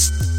Thank